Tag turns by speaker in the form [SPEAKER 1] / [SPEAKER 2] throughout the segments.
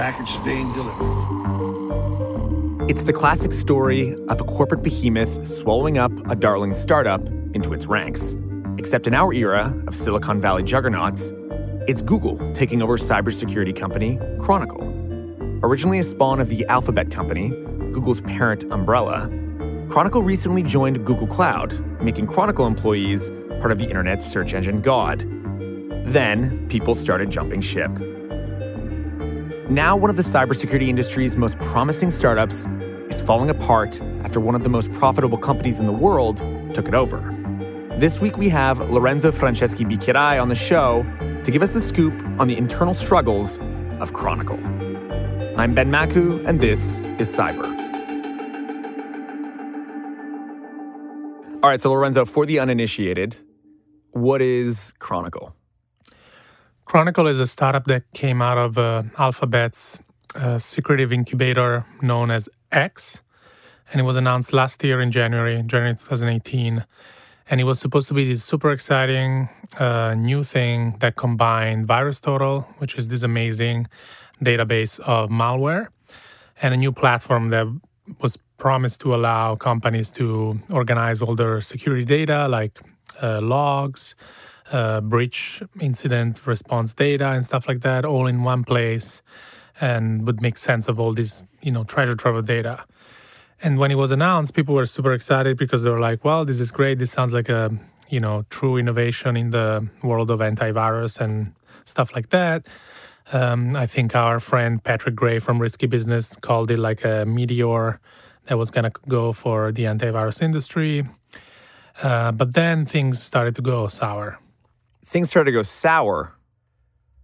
[SPEAKER 1] package being delivered.
[SPEAKER 2] It's the classic story of a corporate behemoth swallowing up a darling startup into its ranks. Except in our era of Silicon Valley juggernauts, it's Google taking over cybersecurity company Chronicle. Originally a spawn of the Alphabet company, Google's parent umbrella, Chronicle recently joined Google Cloud, making Chronicle employees part of the internet's search engine god. Then, people started jumping ship. Now, one of the cybersecurity industry's most promising startups is falling apart after one of the most profitable companies in the world took it over. This week, we have Lorenzo Franceschi Bicchierai on the show to give us the scoop on the internal struggles of Chronicle. I'm Ben Makuch, and this is Cyber. All right, so Lorenzo, for the uninitiated, what is Chronicle?
[SPEAKER 3] Chronicle is a startup that came out of uh, Alphabet's uh, secretive incubator known as X, and it was announced last year in January, January 2018. And it was supposed to be this super exciting uh, new thing that combined VirusTotal, which is this amazing database of malware, and a new platform that was promised to allow companies to organize all their security data like uh, logs, uh, breach incident response data, and stuff like that, all in one place, and would make sense of all this, you know, treasure trove of data. And when it was announced, people were super excited because they were like, "Well, this is great. This sounds like a, you know, true innovation in the world of antivirus and stuff like that." Um, I think our friend Patrick Gray from Risky Business called it like a meteor that was going to go for the antivirus industry. Uh, but then things started to go sour.
[SPEAKER 2] Things started to go sour.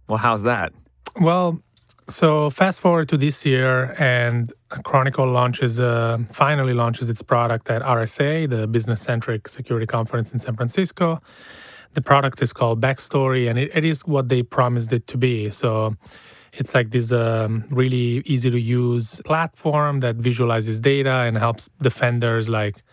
[SPEAKER 2] Well, how's that?
[SPEAKER 3] Well, so fast forward to this year, and Chronicle launches, uh, finally launches its product at RSA, the business centric security conference in San Francisco. The product is called Backstory, and it, it is what they promised it to be. So it's like this um, really easy to use platform that visualizes data and helps defenders like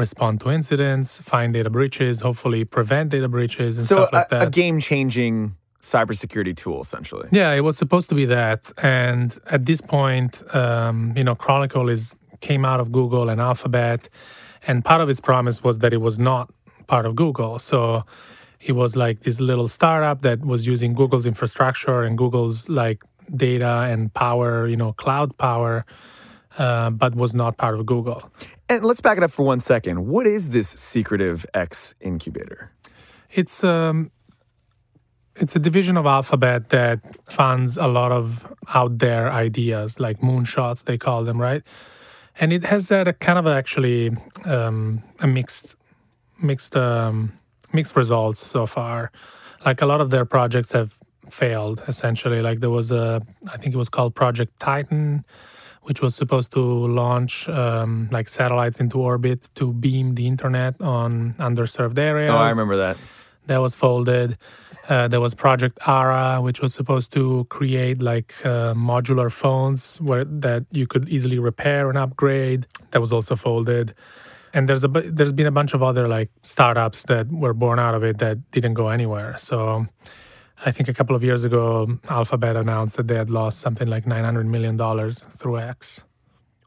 [SPEAKER 3] respond to incidents, find data breaches, hopefully prevent data breaches and
[SPEAKER 2] so
[SPEAKER 3] stuff like
[SPEAKER 2] a,
[SPEAKER 3] that.
[SPEAKER 2] a game-changing cybersecurity tool, essentially.
[SPEAKER 3] Yeah, it was supposed to be that, and at this point, um, you know, Chronicle is came out of Google and Alphabet, and part of its promise was that it was not part of Google. So it was like this little startup that was using Google's infrastructure and Google's like data and power, you know, cloud power, uh, but was not part of Google.
[SPEAKER 2] And let's back it up for one second. What is this secretive X incubator?
[SPEAKER 3] It's um, it's a division of Alphabet that funds a lot of out there ideas, like moonshots they call them, right? And it has had a kind of actually um, a mixed mixed um, mixed results so far. Like a lot of their projects have failed essentially. Like there was a, I think it was called Project Titan, which was supposed to launch um, like satellites into orbit to beam the internet on underserved areas.
[SPEAKER 2] Oh, I remember that.
[SPEAKER 3] That was folded. Uh, there was Project Ara, which was supposed to create like uh, modular phones where that you could easily repair and upgrade. That was also folded. And there's a there's been a bunch of other like startups that were born out of it that didn't go anywhere. So I think a couple of years ago, Alphabet announced that they had lost something like $900 million through X.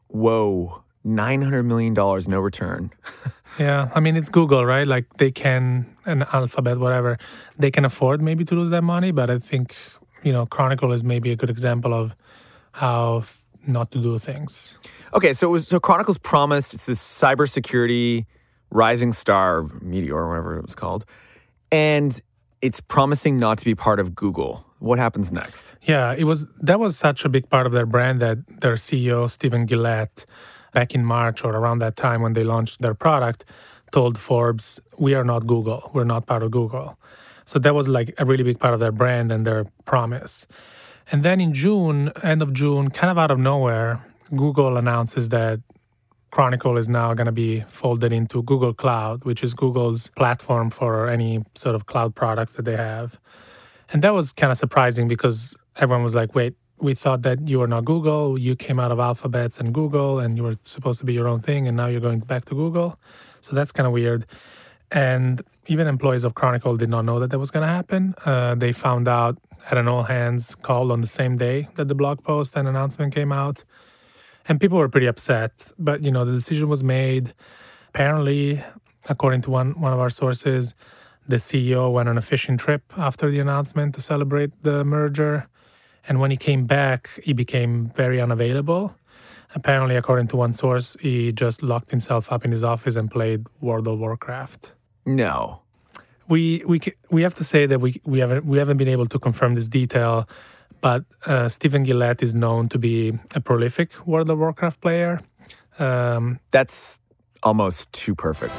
[SPEAKER 2] Whoa, $900 million, no return.
[SPEAKER 3] Yeah, I mean, it's Google, right? Like they can, and Alphabet, whatever, they can afford maybe to lose that money. But I think, you know, Chronicle is maybe a good example of how f- not to do things.
[SPEAKER 2] Okay, so it was so Chronicles promised it's this cybersecurity rising star meteor or whatever it was called, and it's promising not to be part of Google. What happens next?
[SPEAKER 3] Yeah, it was that was such a big part of their brand that their CEO Stephen Gillett, back in March or around that time when they launched their product, told Forbes, "We are not Google. We're not part of Google." So that was like a really big part of their brand and their promise. And then in June, end of June, kind of out of nowhere, Google announces that Chronicle is now going to be folded into Google Cloud, which is Google's platform for any sort of cloud products that they have. And that was kind of surprising because everyone was like, wait, we thought that you were not Google. You came out of Alphabets and Google, and you were supposed to be your own thing, and now you're going back to Google. So that's kind of weird. And even employees of Chronicle did not know that that was going to happen. Uh, they found out at an all hands call on the same day that the blog post and announcement came out. And people were pretty upset. But, you know, the decision was made. Apparently, according to one, one of our sources, the CEO went on a fishing trip after the announcement to celebrate the merger. And when he came back, he became very unavailable. Apparently, according to one source, he just locked himself up in his office and played World of Warcraft.
[SPEAKER 2] No.
[SPEAKER 3] We we we have to say that we we haven't we haven't been able to confirm this detail, but uh, Stephen Gillett is known to be a prolific World of Warcraft player. Um,
[SPEAKER 2] That's almost too perfect.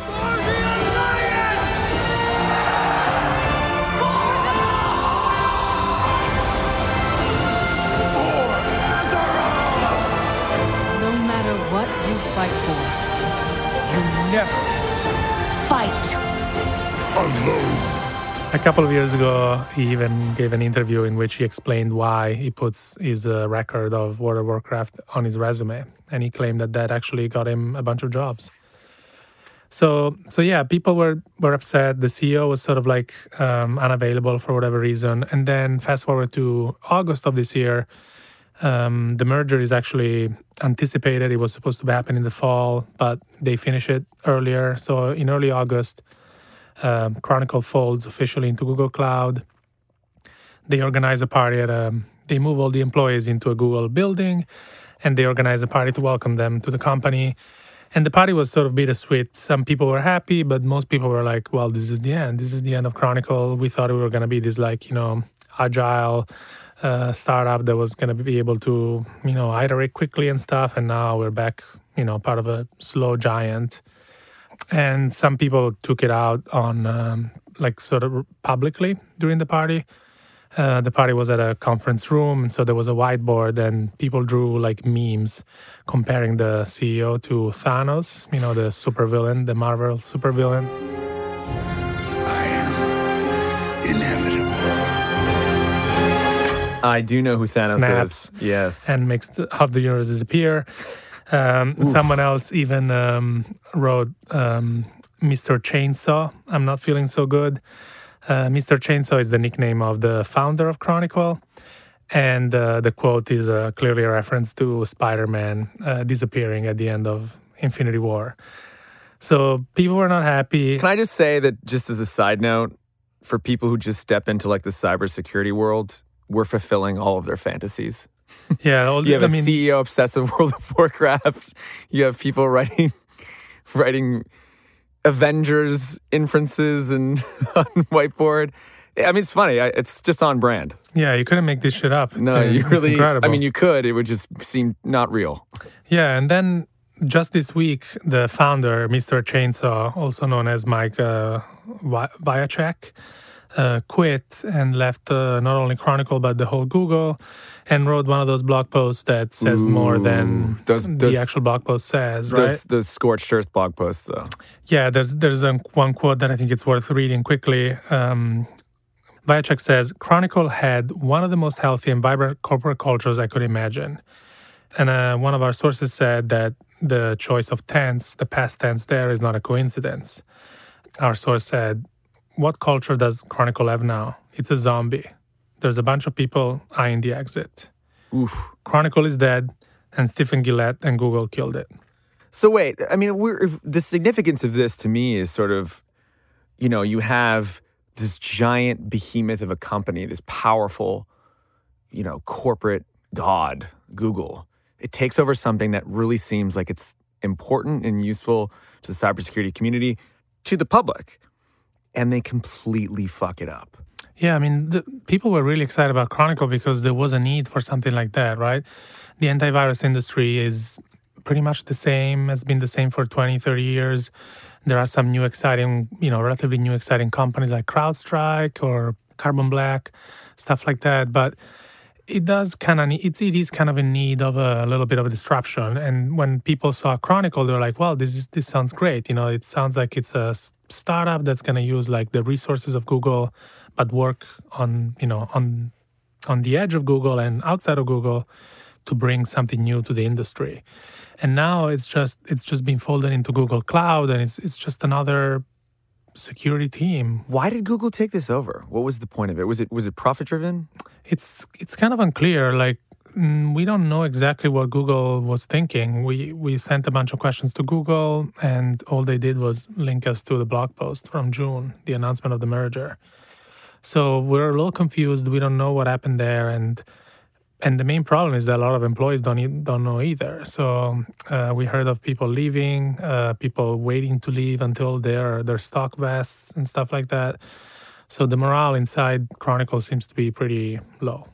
[SPEAKER 4] No matter what you fight for,
[SPEAKER 1] You never
[SPEAKER 5] Fight.
[SPEAKER 1] alone.
[SPEAKER 3] A couple of years ago, he even gave an interview in which he explained why he puts his uh, record of World of Warcraft on his resume, and he claimed that that actually got him a bunch of jobs. So, so yeah, people were were upset. The CEO was sort of like um, unavailable for whatever reason, and then fast forward to August of this year, um, the merger is actually anticipated. It was supposed to happen in the fall, but they finish it earlier. So in early August, um, Chronicle folds officially into Google Cloud. They organize a party at a. They move all the employees into a Google building, and they organize a party to welcome them to the company. And the party was sort of bittersweet. Some people were happy, but most people were like, "Well, this is the end. This is the end of Chronicle. We thought we were going to be this like you know agile uh, startup that was going to be able to you know iterate quickly and stuff, and now we're back you know part of a slow giant." And some people took it out on um, like sort of publicly during the party. Uh, the party was at a conference room, and so there was a whiteboard, and people drew like memes comparing the CEO to Thanos, you know, the supervillain, the Marvel supervillain.
[SPEAKER 1] I am inevitable.
[SPEAKER 2] I do know who Thanos
[SPEAKER 3] Snaps.
[SPEAKER 2] is. Yes.
[SPEAKER 3] and makes the, half the universe disappear. Um, someone else even um, wrote um, Mr. Chainsaw. I'm not feeling so good. Uh, Mr. Chainsaw is the nickname of the founder of Chronicle. And uh, the quote is uh, clearly a reference to Spider Man uh, disappearing at the end of Infinity War. So people were not happy.
[SPEAKER 2] Can I just say that, just as a side note, for people who just step into like the cybersecurity world, we're fulfilling all of their fantasies.
[SPEAKER 3] Yeah, all,
[SPEAKER 2] You have
[SPEAKER 3] I
[SPEAKER 2] a
[SPEAKER 3] mean,
[SPEAKER 2] CEO obsessed with World of Warcraft. You have people writing, writing Avengers inferences and on whiteboard. I mean, it's funny. I- It's just on brand.
[SPEAKER 3] yeah, you couldn't make this shit up. It's,
[SPEAKER 2] No, you really. I mean, you could. It would just seem not real.
[SPEAKER 3] Yeah, and then just this week, the founder, Mr. Chainsaw, also known as Mike uh, Vi- Wiacek, uh, quit and left uh, not only Chronicle but the whole Google, and wrote one of those blog posts that says more than
[SPEAKER 2] Those-
[SPEAKER 3] the actual blog post says. Right?
[SPEAKER 2] Those, those scorched earth blog posts, though.
[SPEAKER 3] Yeah, there's there's um, one quote that I think it's worth reading quickly. Um, Wiacek says Chronicle had one of the most healthy and vibrant corporate cultures I could imagine, and uh, one of our sources said that the choice of tense, the past tense, there is not a coincidence. Our source said, "What culture does Chronicle have now? It's a zombie. There's a bunch of people eyeing the exit.
[SPEAKER 2] Oof.
[SPEAKER 3] Chronicle is dead, and Stephen Gillett and Google killed it."
[SPEAKER 2] So wait, I mean, we're if the significance of this to me is sort of, you know, you have this giant behemoth of a company, this powerful, you know, corporate god, Google. It takes over something that really seems like it's important and useful to the cybersecurity community, to the public, and they completely fuck it up.
[SPEAKER 3] Yeah, I mean, the, people were really excited about Chronicle because there was a need for something like that, right? The antivirus industry is pretty much the same, has been the same for 20, 30 years. There are some new exciting, you know, relatively new exciting companies like CrowdStrike or Carbon Black, stuff like that. But it does kind of it's it is kind of in need of a little bit of a disruption and when people saw chronicle they're like well this is this sounds great you know it sounds like it's a startup that's going to use like the resources of google but work on you know on on the edge of google and outside of google to bring something new to the industry and now it's just it's just been folded into google cloud and it's it's just another security team.
[SPEAKER 2] Why did Google take this over? What was the point of it? Was it was it profit driven?
[SPEAKER 3] It's it's kind of unclear. Like mm, we don't know exactly what Google was thinking. We we sent a bunch of questions to Google, and all they did was link us to the blog post from June, the announcement of the merger. So we're a little confused. We don't know what happened there, and and the main problem is that a lot of employees don't don't know either. So uh, we heard of people leaving, uh, people waiting to leave until their their stock vests and stuff like that. So the morale inside Chronicle seems to be pretty low.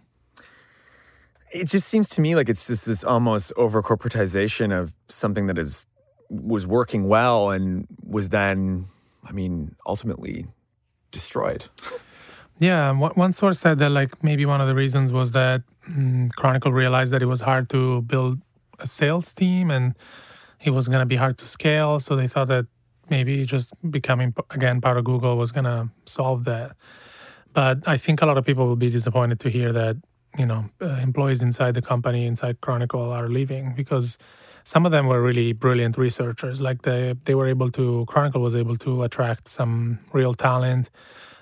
[SPEAKER 2] It just seems to me like it's just this almost over corporatization of something that is was working well and was then, I mean, ultimately destroyed.
[SPEAKER 3] Yeah, one source said that like maybe one of the reasons was that mm, Chronicle realized that it was hard to build a sales team and it was going to be hard to scale. So they thought that maybe just becoming again part of Google was going to solve that. But I think a lot of people will be disappointed to hear that you know uh, employees inside the company inside Chronicle are leaving because some of them were really brilliant researchers. Like they they were able to Chronicle was able to attract some real talent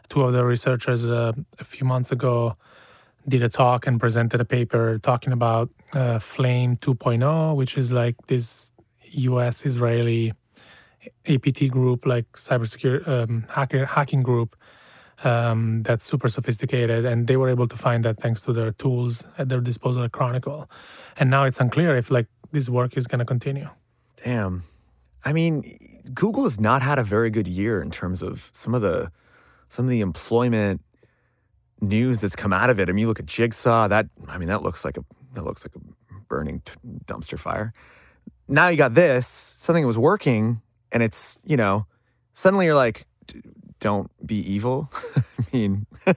[SPEAKER 3] two of the researchers uh, a few months ago did a talk and presented a paper talking about uh, Flame 2.0, which is like this U.S. Israeli APT group, like cybersecurity um, hacker hacking group um, that's super sophisticated, and they were able to find that thanks to their tools at their disposal at Chronicle. And now it's unclear if like this work is going to continue.
[SPEAKER 2] Damn. I mean, Google has not had a very good year in terms of some of the some of the employment news that's come out of it. I mean, you look at Jigsaw. That I mean, that looks like a that looks like a burning t- dumpster fire. Now you got this something that was working, and it's you know suddenly you're like, "D- don't be evil. I mean,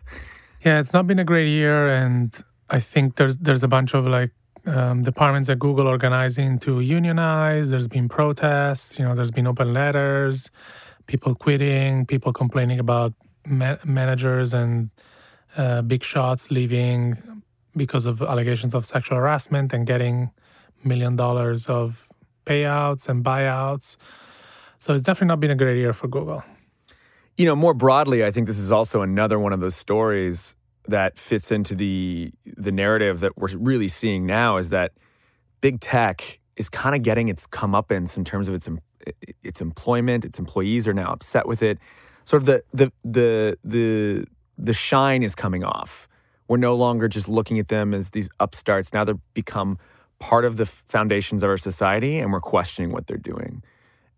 [SPEAKER 3] Yeah, it's not been a great year, and I think there's there's a bunch of like um, departments at Google organizing to unionize. There's been protests. You know, there's been open letters, people quitting, people complaining about ma- managers and uh, big shots leaving because of allegations of sexual harassment and getting million dollars of payouts and buyouts. So it's definitely not been a great year for Google.
[SPEAKER 2] you know, more broadly, I think this is also another one of those stories that fits into the the narrative that we're really seeing now is that big tech is kind of getting its comeuppance in terms of its its employment. Its employees are now upset with it. Sort of the the the the the shine is coming off. We're no longer just looking at them as these upstarts. Now they've become part of the foundations of our society, and we're questioning what they're doing.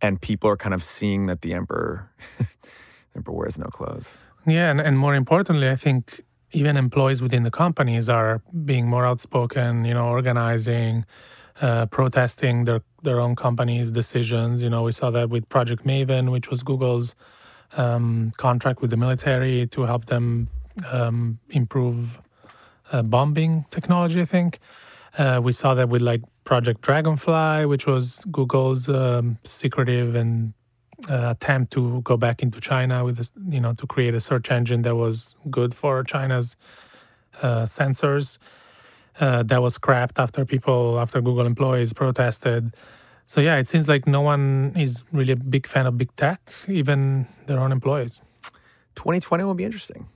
[SPEAKER 2] And people are kind of seeing that the emperor emperor wears no clothes.
[SPEAKER 3] Yeah, and, and more importantly, I think even employees within the companies are being more outspoken, you know, organizing, uh, protesting their, their own company's decisions. You know, we saw that with Project Maven, which was Google's um, contract with the military to help them um, improve uh, bombing technology, I think. Uh, we saw that with like Project Dragonfly, which was Google's um, secretive and uh, attempt to go back into China with, this, you know, to create a search engine that was good for China's uh, censors. Uh, that was scrapped after people, after Google employees protested. So yeah, it seems like no one is really a big fan of big tech, even their own employees.
[SPEAKER 2] 2020 will be interesting.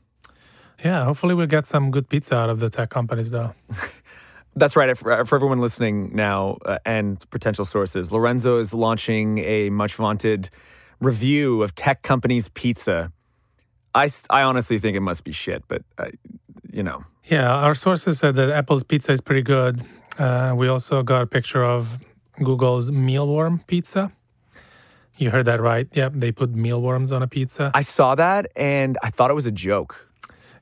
[SPEAKER 3] Yeah, hopefully we'll get some good pizza out of the tech companies, though.
[SPEAKER 2] That's right. For, for everyone listening now uh, and potential sources, Lorenzo is launching a much vaunted review of tech companies' pizza. I, I honestly think it must be shit, but uh, you know,
[SPEAKER 3] Yeah, our sources said that Apple's pizza is pretty good. Uh, we also got a picture of Google's mealworm pizza. You heard that right? Yep, they put mealworms on a pizza.
[SPEAKER 2] I saw that and I thought it was a joke.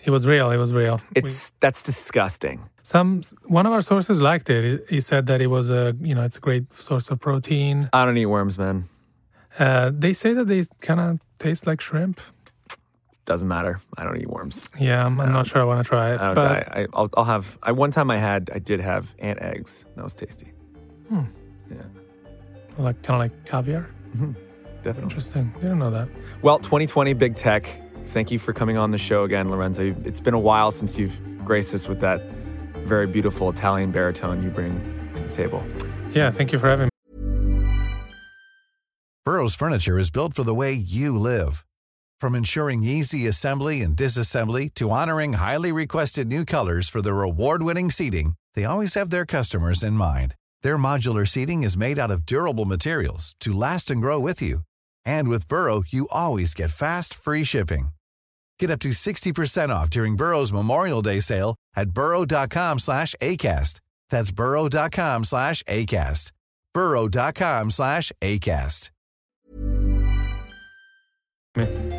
[SPEAKER 3] It was real. It was real. We-
[SPEAKER 2] It's that's disgusting.
[SPEAKER 3] Some one of our sources liked it. He- said that it was a you know it's a great source of protein.
[SPEAKER 2] I don't eat worms, man.
[SPEAKER 3] Uh, they say that they kind of taste like shrimp.
[SPEAKER 2] Doesn't matter. I don't eat worms.
[SPEAKER 3] Yeah, I'm, I'm not sure I want to try it.
[SPEAKER 2] I don't
[SPEAKER 3] but.
[SPEAKER 2] I, I'll, I'll have. I one time I had. I did have ant eggs. That was tasty.
[SPEAKER 3] Yeah, like kind of like caviar.
[SPEAKER 2] Definitely.
[SPEAKER 3] Interesting. Didn't know that.
[SPEAKER 2] Well, 2020 Big Tech. Thank you for coming on the show again, Lorenzo. It's been a while since you've graced us with that very beautiful Italian baritone you bring to the table.
[SPEAKER 3] Yeah, thank you for having me.
[SPEAKER 6] Burrow's furniture is built for the way you live. From ensuring easy assembly and disassembly to honoring highly requested new colors for their award-winning seating, they always have their customers in mind. Their modular seating is made out of durable materials to last and grow with you. And with Burrow, you always get fast, free shipping. Get up to 60% off during Burrow's Memorial Day sale at burrow.com slash ACAST. That's burrow.com slash ACAST. burrow.com slash ACAST.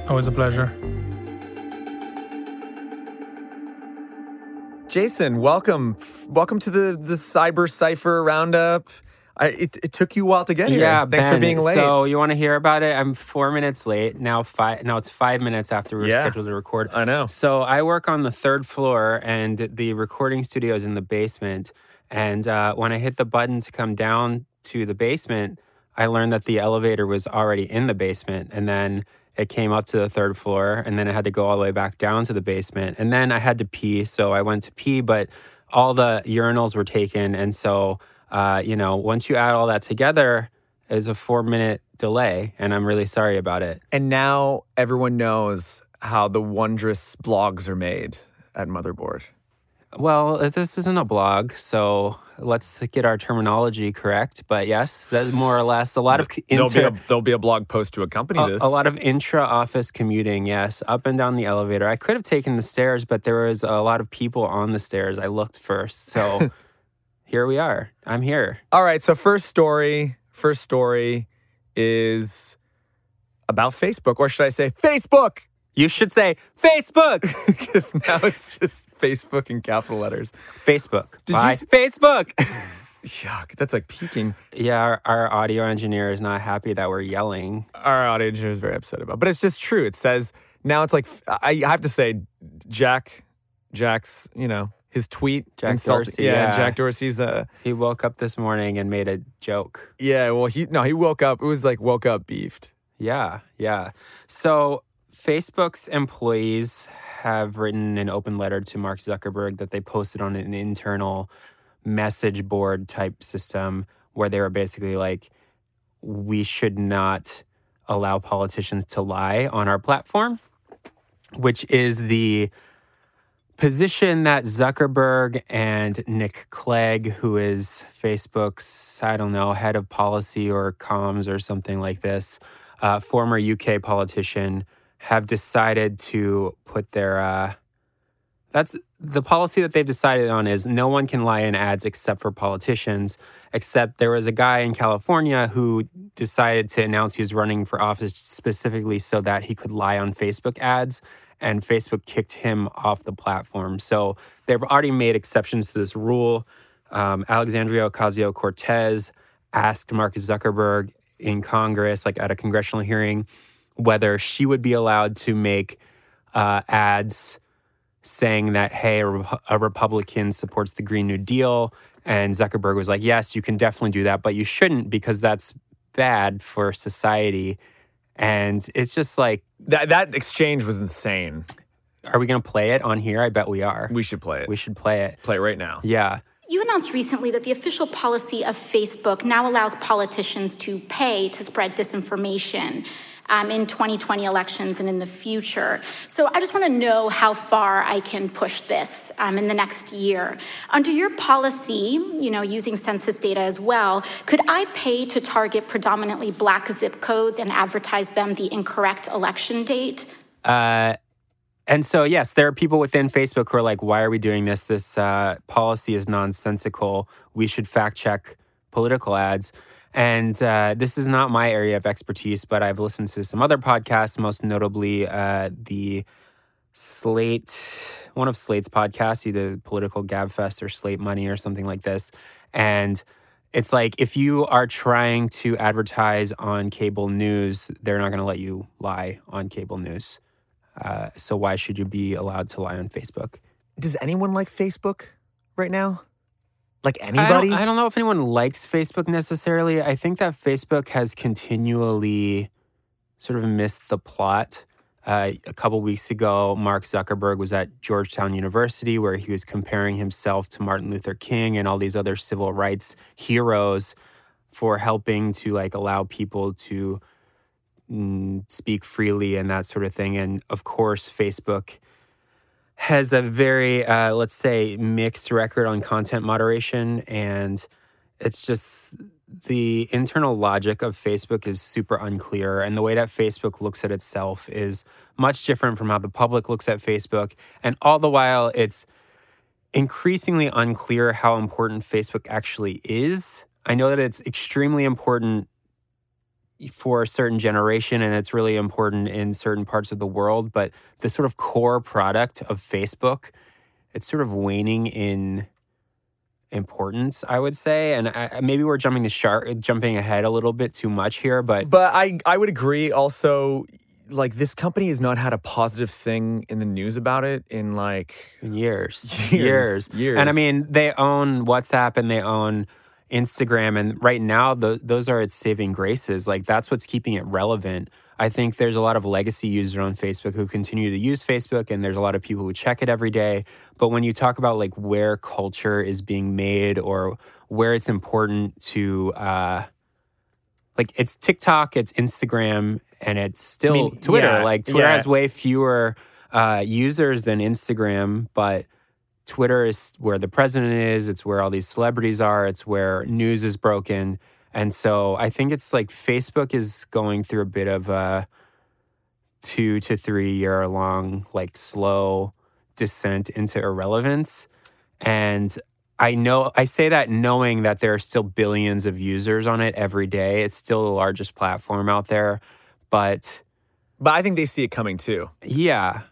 [SPEAKER 3] Always a pleasure.
[SPEAKER 2] Jason, welcome. Welcome to the, the Cyber Cipher Roundup. I, it, it took you a while to get here.
[SPEAKER 7] Yeah,
[SPEAKER 2] Thanks for being late.
[SPEAKER 7] So you want to hear about it? I'm four minutes late now. Five now it's five minutes after we were
[SPEAKER 2] Yeah.
[SPEAKER 7] scheduled to record.
[SPEAKER 2] I know.
[SPEAKER 7] So I work on the third floor, and the recording studio is in the basement. And uh, when I hit the button to come down to the basement, I learned that the elevator was already in the basement, and then it came up to the third floor, and then I had to go all the way back down to the basement, and then I had to pee, so I went to pee, but all the urinals were taken, and so uh, you know, once you add all that together, is a four minute delay, and I'm really sorry about it.
[SPEAKER 2] And now everyone knows how the wondrous blogs are made at Motherboard.
[SPEAKER 7] Well, uh, this isn't a blog, so let's get our terminology correct. But yes, that's more or less a lot of c-
[SPEAKER 2] There'll be, a, there'll be a blog post to accompany
[SPEAKER 7] a,
[SPEAKER 2] this.
[SPEAKER 7] a lot of intra-office commuting. Yes, up and down the elevator. I could have taken the stairs, but there was a lot of people on the stairs. I looked first, so here we are. I'm here.
[SPEAKER 2] All right, so first story, first story is about Facebook, or should I say Facebook?
[SPEAKER 7] You should say Facebook.
[SPEAKER 2] Because now it's just Facebook in capital letters.
[SPEAKER 7] Facebook.
[SPEAKER 2] Did you
[SPEAKER 7] Bye.
[SPEAKER 2] s-
[SPEAKER 7] Facebook.
[SPEAKER 2] Yuck, that's like peaking.
[SPEAKER 7] yeah, our, our audio engineer is not happy that we're yelling.
[SPEAKER 2] Our audio engineer is very upset about, but it's just true. It says now it's like I have to say, Jack, Jack's, you know, his tweet,
[SPEAKER 7] Jack
[SPEAKER 2] insulting-
[SPEAKER 7] Dorsey,
[SPEAKER 2] yeah,
[SPEAKER 7] yeah.
[SPEAKER 2] Jack Dorsey's uh
[SPEAKER 7] He woke up this morning and made a joke.
[SPEAKER 2] Yeah, well, he no, he woke up. It was like woke up beefed.
[SPEAKER 7] Yeah, yeah. So Facebook's employees have written an open letter to Mark Zuckerberg that they posted on an internal message board type system where they were basically like, we should not allow politicians to lie on our platform, which is the position that Zuckerberg and Nick Clegg, who is Facebook's, I don't know, head of policy or comms or something like this, uh, former UK politician, have decided to put their. Uh, that's the policy that they've decided on is no one can lie in ads except for politicians. Except there was a guy in California who decided to announce he was running for office specifically so that he could lie on Facebook ads, and Facebook kicked him off the platform. So they've already made exceptions to this rule. Um, Alexandria Ocasio Cortez asked Mark Zuckerberg in Congress, like at a congressional hearing, whether she would be allowed to make uh, ads saying that, hey, a, Repu- a Republican supports the Green New Deal. And Zuckerberg was like, yes, you can definitely do that, but you shouldn't because that's bad for society. And it's just like,
[SPEAKER 2] That that exchange was insane.
[SPEAKER 7] are we going to play it on here? I bet we are.
[SPEAKER 2] We should play it.
[SPEAKER 7] We should play it.
[SPEAKER 2] play it right now.
[SPEAKER 7] Yeah.
[SPEAKER 8] You announced recently that the official policy of Facebook now allows politicians to pay to spread disinformation um, in 2020 elections and in the future. So I just want to know how far I can push this um, in the next year. Under your policy, you know, using census data as well, could I pay to target predominantly black zip codes and advertise them the incorrect election date?
[SPEAKER 7] And so, yes, there are people within Facebook who are like, why are we doing this? This uh, policy is nonsensical. We should fact check political ads. And uh, this is not my area of expertise, but I've listened to some other podcasts, most notably uh, the Slate, one of Slate's podcasts, either Political Gabfest or Slate Money or something like this. And it's like if you are trying to advertise on cable news, they're not going to let you lie on cable news. Uh, so why should you be allowed to lie on Facebook?
[SPEAKER 2] Does anyone like Facebook right now? Like
[SPEAKER 7] I don't-
[SPEAKER 2] anybody?
[SPEAKER 7] I don't, know if anyone likes Facebook necessarily. I think that Facebook has continually sort of missed the plot. Uh, a couple weeks ago, Mark Zuckerberg was at Georgetown University where he was comparing himself to Martin Luther King and all these other civil rights heroes for helping to like allow people to mm, speak freely and that sort of thing. And of course, Facebook has a very, uh, let's say, mixed record on content moderation. And it's just the internal logic of Facebook is super unclear. And the way that Facebook looks at itself is much different from how the public looks at Facebook. And all the while, it's increasingly unclear how important Facebook actually is. I know that it's extremely important for a certain generation and it's really important in certain parts of the world, but the sort of core product of Facebook, it's sort of waning in importance, I would say. And I, maybe we're jumping the shark, jumping ahead a little bit too much here, but
[SPEAKER 2] But I I would agree also like this company has not had a positive thing in the news about it in like
[SPEAKER 7] years,
[SPEAKER 2] Years, years.
[SPEAKER 7] And I mean, they own WhatsApp and they own Instagram, and right now tho- those are its saving graces. Like that's what's keeping it relevant. I think there's a lot of legacy users on Facebook who continue to use Facebook, and there's a lot of people who check it every day. But when you talk about like where culture is being made or where it's important to, uh, like it's TikTok, it's Instagram, and it's still
[SPEAKER 2] mean,
[SPEAKER 7] Twitter.
[SPEAKER 2] yeah,
[SPEAKER 7] like Twitter
[SPEAKER 2] yeah.
[SPEAKER 7] has way fewer uh, users than Instagram, but Twitter is where the president is. It's where all these celebrities are. It's where news is broken. And so I think it's like Facebook is going through a bit of a two to three year long, like slow descent into irrelevance. And I know I say that knowing that there are still billions of users on it every day. It's still the largest platform out there. But
[SPEAKER 2] but I think they see it coming too.
[SPEAKER 7] yeah,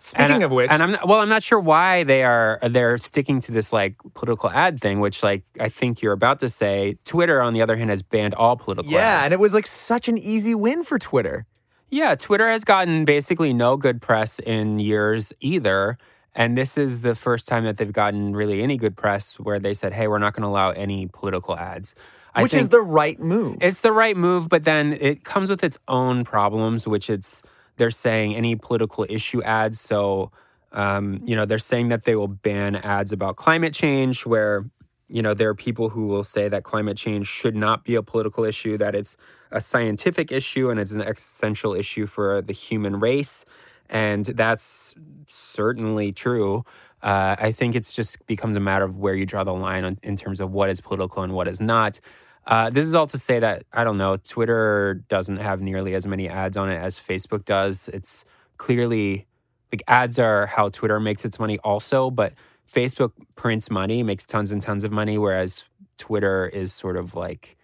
[SPEAKER 2] Speaking
[SPEAKER 7] and,
[SPEAKER 2] of which,
[SPEAKER 7] and I'm not, well, I'm not sure why they are they're sticking to this like political ad thing, which like I think you're about to say. Twitter, on the other hand, has banned all political ads.
[SPEAKER 2] yeah,
[SPEAKER 7] ads.
[SPEAKER 2] and it was like such an easy win for Twitter.
[SPEAKER 7] yeah, Twitter has gotten basically no good press in years either. And this is the first time that they've gotten really any good press where they said, "Hey, we're not going to allow any political ads," I
[SPEAKER 2] which is the right move.
[SPEAKER 7] It's the right move, but then it comes with its own problems, which it's they're saying any political issue ads. So, um, you know, they're saying that they will ban ads about climate change, where you know there are people who will say that climate change should not be a political issue, that it's a scientific issue and it's an existential issue for the human race, and that's certainly true. Uh, I think it's just becomes a matter of where you draw the line on, in terms of what is political and what is not. Uh, this is all to say that I don't know. Twitter doesn't have nearly as many ads on it as Facebook does. It's clearly like ads are how Twitter makes its money, also, but Facebook prints money, makes tons and tons of money, whereas Twitter is sort of like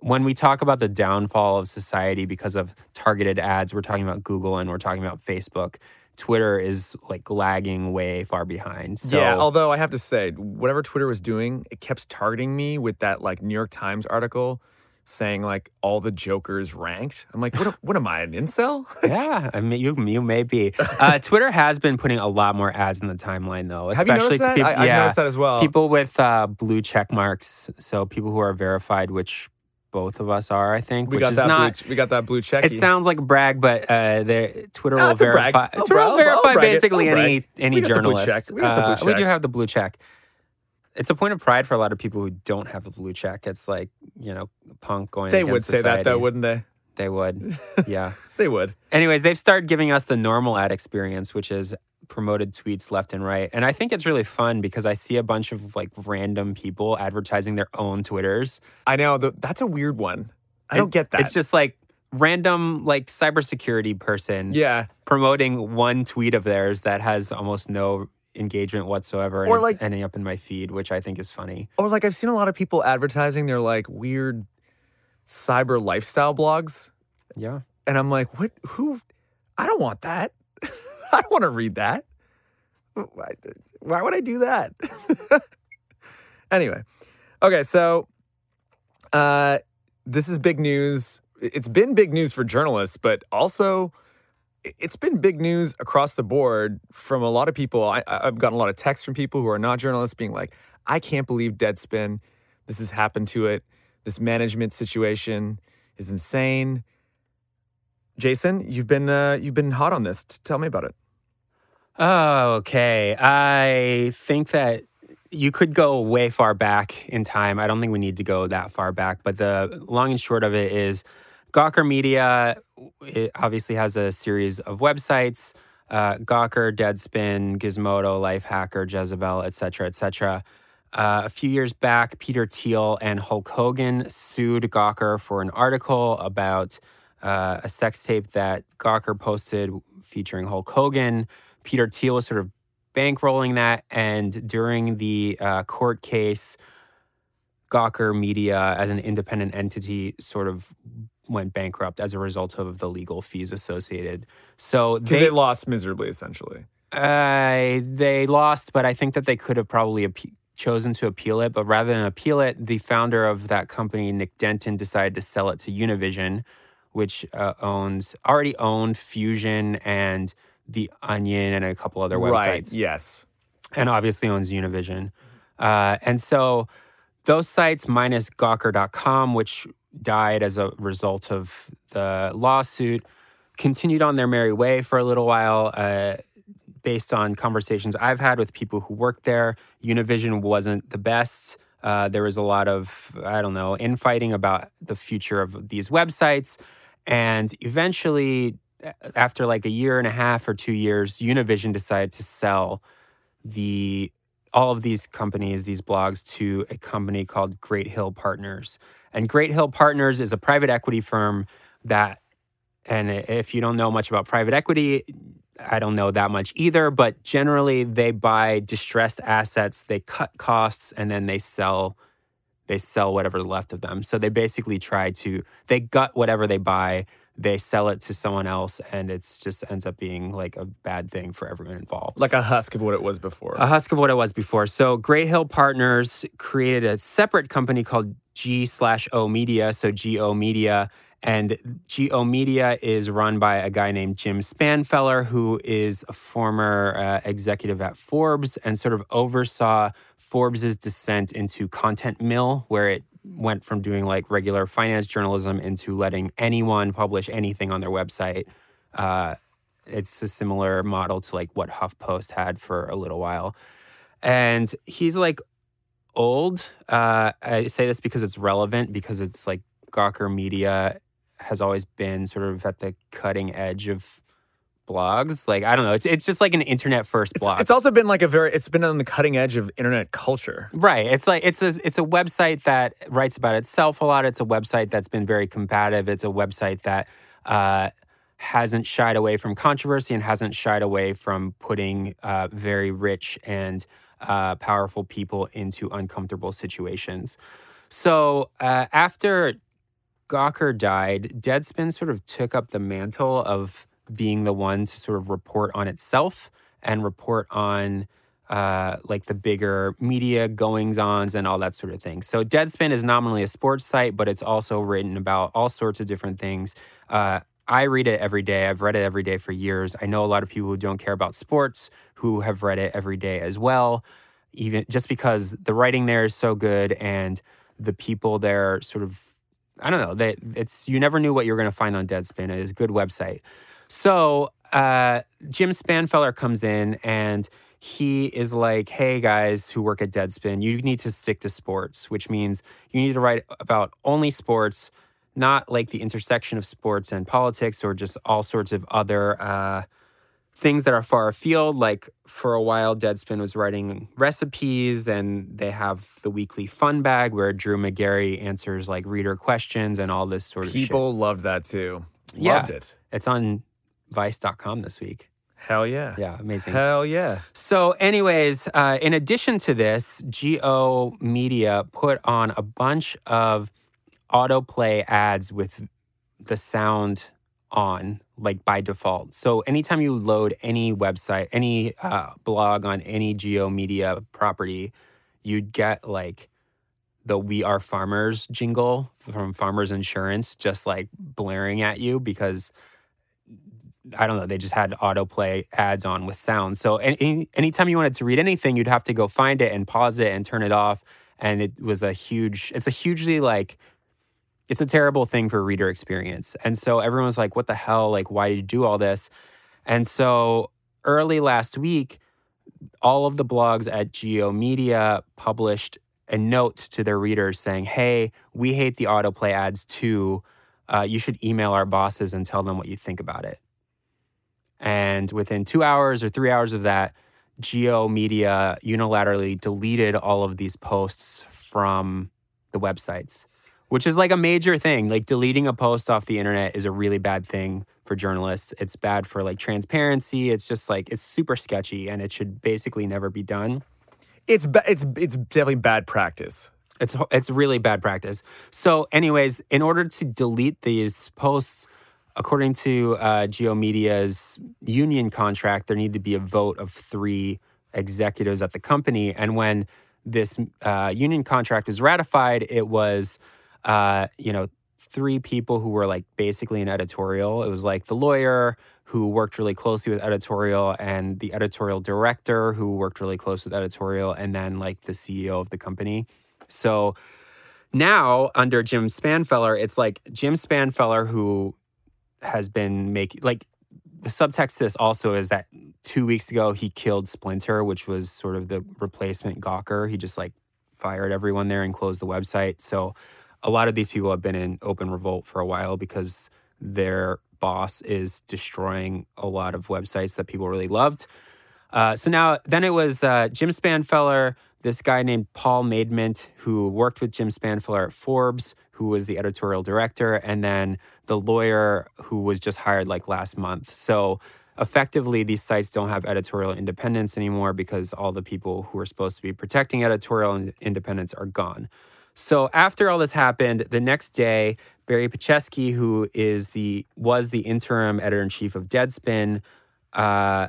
[SPEAKER 7] when we talk about the downfall of society because of targeted ads, we're talking about Google and we're talking about Facebook. Twitter is like lagging way far behind. So,
[SPEAKER 2] yeah, although I have to say, whatever Twitter was doing, it kept targeting me with that like New York Times article saying like all the jokers ranked. I'm like, what? what am I, an incel?
[SPEAKER 7] yeah, I mean, you you may be. Uh, Twitter has been putting a lot more ads in the timeline, though.
[SPEAKER 2] Have you
[SPEAKER 7] Especially to people,
[SPEAKER 2] I- I've
[SPEAKER 7] yeah,
[SPEAKER 2] noticed that as well.
[SPEAKER 7] People with uh, blue check marks, so people who are verified, which both of us are, I think.
[SPEAKER 2] we
[SPEAKER 7] which
[SPEAKER 2] got
[SPEAKER 7] is
[SPEAKER 2] that.
[SPEAKER 7] not.
[SPEAKER 2] blue, we got that blue check.
[SPEAKER 7] It sounds like a brag, but uh, Twitter
[SPEAKER 2] Ah,
[SPEAKER 7] will
[SPEAKER 2] it's a brag.
[SPEAKER 7] verify. Twitter will
[SPEAKER 2] I'll
[SPEAKER 7] verify basically any any
[SPEAKER 2] We got the blue
[SPEAKER 7] journalist.
[SPEAKER 2] We got the blue
[SPEAKER 7] Uh, we do have the blue check. It's a point of pride for a lot of people who don't have a blue check. It's like you know, punk going.
[SPEAKER 2] They would say that though, wouldn't they?
[SPEAKER 7] They would. Yeah.
[SPEAKER 2] They would.
[SPEAKER 7] Anyways, they've started giving us the normal ad experience, which is promoted tweets left and right. And I think it's really fun because I see a bunch of like random people advertising their own Twitters.
[SPEAKER 2] I know. th- That's a weird one. I don't get that.
[SPEAKER 7] It's just like random like cybersecurity person
[SPEAKER 2] yeah.
[SPEAKER 7] promoting one tweet of theirs that has almost no engagement whatsoever and
[SPEAKER 2] Or
[SPEAKER 7] it's
[SPEAKER 2] like-
[SPEAKER 7] ending up in my feed, which I think is funny.
[SPEAKER 2] Or like I've seen a lot of people advertising their like weird cyber lifestyle blogs,
[SPEAKER 7] Yeah.
[SPEAKER 2] and I'm like, what? Who? I don't want that. I don't want to read that. Why, why would I do that? anyway, okay, so uh, this is big news. It's been big news for journalists, but also it- it's been big news across the board from a lot of people. I, I've gotten a lot of texts from people who are not journalists being like, I can't believe Deadspin. This has happened to it. This management situation is insane. Jason, you've been uh, you've been hot on this. Tell me about it.
[SPEAKER 7] Oh, okay. I think that you could go way far back in time. I don't think we need to go that far back, but the long and short of it is Gawker Media it obviously has a series of websites. Uh, Gawker, Deadspin, Gizmodo, Lifehacker, Jezebel, etc., etc. Uh, a few years back, Peter Thiel and Hulk Hogan sued Gawker for an article about uh, a sex tape that Gawker posted featuring Hulk Hogan. Peter Thiel was sort of bankrolling that, and during the uh, court case, Gawker Media, as an independent entity, sort of went bankrupt as a result of the legal fees associated. So they
[SPEAKER 2] they lost miserably, essentially.
[SPEAKER 7] uh, they lost, but I think that they could have probably appe- chosen to appeal it. But rather than appeal it, the founder of that company, Nick Denton, decided to sell it to Univision, which uh, owns already owned Fusion and The Onion and a couple other websites
[SPEAKER 2] Right. Yes.
[SPEAKER 7] and obviously owns Univision. Uh, and so those sites minus Gawker.com, which died as a result of the lawsuit, continued on their merry way for a little while. Uh, based on conversations I've had with people who worked there, Univision wasn't the best. Uh, there was a lot of, I don't know, infighting about the future of these websites. And eventually, after like a year and a half or two years, Univision decided to sell the all of these companies, these blogs, to a company called Great Hill Partners. And Great Hill Partners is a private equity firm that, and if you don't know much about private equity, I don't know that much either, but generally they buy distressed assets, they cut costs, and then they sell they sell whatever's left of them. So they basically try to they gut whatever they buy, they sell it to someone else, and it's just ends up being like a bad thing for everyone involved
[SPEAKER 2] Like a husk of what it was before.
[SPEAKER 7] a husk of what it was before. So Great Hill Partners created a separate company called G slash O Media. So GO Media. And GO Media is run by a guy named Jim Spanfeller, who is a former uh, executive at Forbes and sort of oversaw Forbes' descent into Content Mill, where it went from doing like regular finance journalism into letting anyone publish anything on their website. Uh, it's a similar model to like what HuffPost had for a little while. And he's like old. Uh, I say this because it's relevant because it's like Gawker Media has always been sort of at the cutting edge of blogs. Like I don't know, it's it's just like an internet first
[SPEAKER 2] It's,
[SPEAKER 7] blog.
[SPEAKER 2] it's also been like a very, it's been on the cutting edge of internet culture.
[SPEAKER 7] Right. It's like it's a it's a website that writes about itself a lot. It's a website that's been very combative. It's a website that uh, hasn't shied away from controversy and hasn't shied away from putting uh, very rich and uh, powerful people into uncomfortable situations. So uh, after Gawker died, Deadspin sort of took up the mantle of being the one to sort of report on itself and report on uh, like the bigger media goings ons and all that sort of thing. So Deadspin is nominally a sports site, but it's also written about all sorts of different things. Uh, I read it every day. I've read it every day for years. I know a lot of people who don't care about sports who have read it every day as well. Even just because the writing there is so good and the people there sort of I don't know. They, it's you never knew what you were going to find on Deadspin. It is a good website. So uh, Jim Spanfeller comes in and he is like, "Hey guys who work at Deadspin, you need to stick to sports, which means you need to write about only sports, not like the intersection of sports and politics or just all sorts of other." Uh, things that are far afield. Like for a while, Deadspin was writing recipes, and they have the weekly fun bag where Drew Magary answers like reader questions and all this sort of shit.
[SPEAKER 2] People loved that too.
[SPEAKER 7] Yeah.
[SPEAKER 2] Loved it.
[SPEAKER 7] It's on Vice.com this week.
[SPEAKER 2] Hell yeah.
[SPEAKER 7] Yeah, amazing.
[SPEAKER 2] Hell yeah.
[SPEAKER 7] So, anyways, uh, in addition to this, GO Media put on a bunch of autoplay ads with the sound on, like by default. So, anytime you load any website, any uh, blog on any GO Media property, you'd get like the We Are Farmers jingle from Farmers Insurance just like blaring at you because I don't know, they just had autoplay ads on with sound. So any, anytime you wanted to read anything, you'd have to go find it and pause it and turn it off. And it was a huge, it's a hugely like, it's a terrible thing for reader experience. And so everyone's like, what the hell? Like, why did you do all this? And so early last week, all of the blogs at GO Media published a note to their readers saying, hey, we hate the autoplay ads too. uh, you should email our bosses and tell them what you think about it. And within two hours or three hours of that, GO Media unilaterally deleted all of these posts from the websites, which is like a major thing. Like deleting a post off the internet is a really bad thing for journalists. It's bad for like transparency. It's just like it's super sketchy and it should basically never be done.
[SPEAKER 2] It's ba- it's it's definitely bad practice.
[SPEAKER 7] It's it's really bad practice. So, anyways, in order to delete these posts, according to uh, GO Media's union contract, there need to be a vote of three executives at the company. And when this uh, union contract was ratified, it was, uh, you know, three people who were like basically an editorial. It was like the lawyer who worked really closely with editorial and the editorial director who worked really close with editorial, and then like the CEO of the company. So now under Jim Spanfeller, it's like Jim Spanfeller who has been making like the subtext to this also is that two weeks ago he killed Splinter, which was sort of the replacement Gawker. He just like fired everyone there and closed the website. So a lot of these people have been in open revolt for a while because their boss is destroying a lot of websites that people really loved. Uh, so now, then it was uh, Jim Spanfeller, this guy named Paul Maidment, who worked with Jim Spanfeller at Forbes, who was the editorial director, and then the lawyer who was just hired like last month. So effectively, these sites don't have editorial independence anymore because all the people who are supposed to be protecting editorial independence are gone. So after all this happened, the next day, Barry Petchesky, who is the was the interim editor in chief of Deadspin, uh,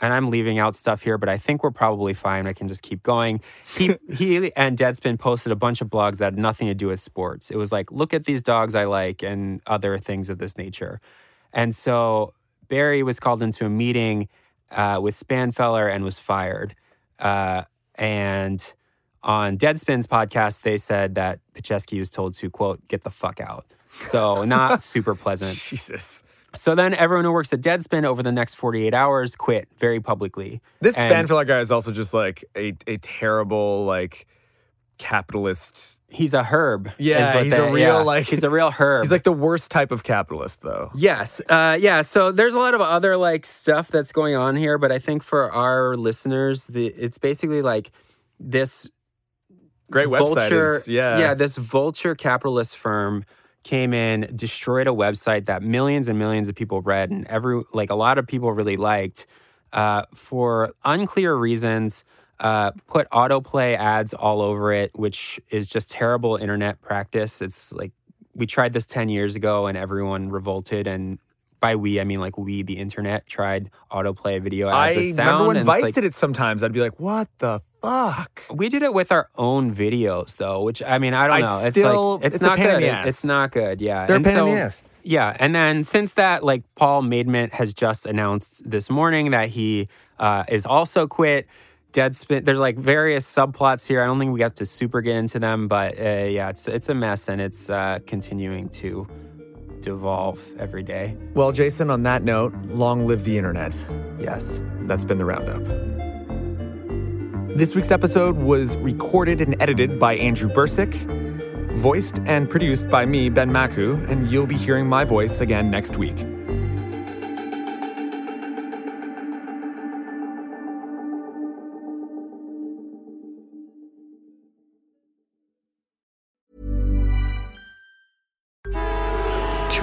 [SPEAKER 7] and I'm leaving out stuff here, but I think we're probably fine. I can just keep going. He he and Deadspin posted a bunch of blogs that had nothing to do with sports. It was like, look at these dogs I like and other things of this nature. And so Barry was called into a meeting uh, with Spanfeller and was fired. Uh, and on Deadspin's podcast, they said that Petchesky was told to quote get the fuck out. So not super pleasant.
[SPEAKER 2] Jesus.
[SPEAKER 7] So then everyone who works at Deadspin over the next 48 hours quit very publicly.
[SPEAKER 2] This
[SPEAKER 7] And
[SPEAKER 2] Spanfeller guy is also just like a a terrible like capitalist.
[SPEAKER 7] He's a herb.
[SPEAKER 2] Yeah, he's
[SPEAKER 7] they-
[SPEAKER 2] a real
[SPEAKER 7] yeah,
[SPEAKER 2] like
[SPEAKER 7] he's a real herb.
[SPEAKER 2] He's like the worst type of capitalist though.
[SPEAKER 7] Yes. Uh, yeah. So there's a lot of other like stuff that's going on here, but I think for our listeners, the it's basically like this
[SPEAKER 2] Great website
[SPEAKER 7] vulture,
[SPEAKER 2] is yeah.
[SPEAKER 7] yeah. This vulture capitalist firm came in, destroyed a website that millions and millions of people read, and every like a lot of people really liked uh, for unclear reasons. Uh, put autoplay ads all over it, which is just terrible internet practice. It's like we tried this 10 years ago and everyone revolted. And by we, I mean like we, the internet, tried autoplay video ads
[SPEAKER 2] I
[SPEAKER 7] with sound.
[SPEAKER 2] remember when
[SPEAKER 7] it's
[SPEAKER 2] Vice
[SPEAKER 7] like-
[SPEAKER 2] did it sometimes. I'd be like, "What the fuck?"
[SPEAKER 7] we did it with our own videos, though, which I mean, I don't
[SPEAKER 2] I
[SPEAKER 7] know. It's
[SPEAKER 2] still-
[SPEAKER 7] like it's,
[SPEAKER 2] it's a
[SPEAKER 7] not good.
[SPEAKER 2] the
[SPEAKER 7] It-
[SPEAKER 2] ass.
[SPEAKER 7] It's not good. Yeah,
[SPEAKER 2] They're a
[SPEAKER 7] And
[SPEAKER 2] pain in the ass.
[SPEAKER 7] Yeah, and then since that, like Paul Maidment has just announced this morning that he uh, is also quit. Deadspin. There's like various subplots here. I don't think we have to super get into them, but uh, yeah, it's it's a mess and it's uh, continuing to devolve every day.
[SPEAKER 2] Well, Jason, on that note, long live the internet.
[SPEAKER 7] Yes.
[SPEAKER 2] That's been the roundup. This week's episode was recorded and edited by Andrew Bursick, voiced and produced by me, Ben Makuch, and you'll be hearing my voice again next week.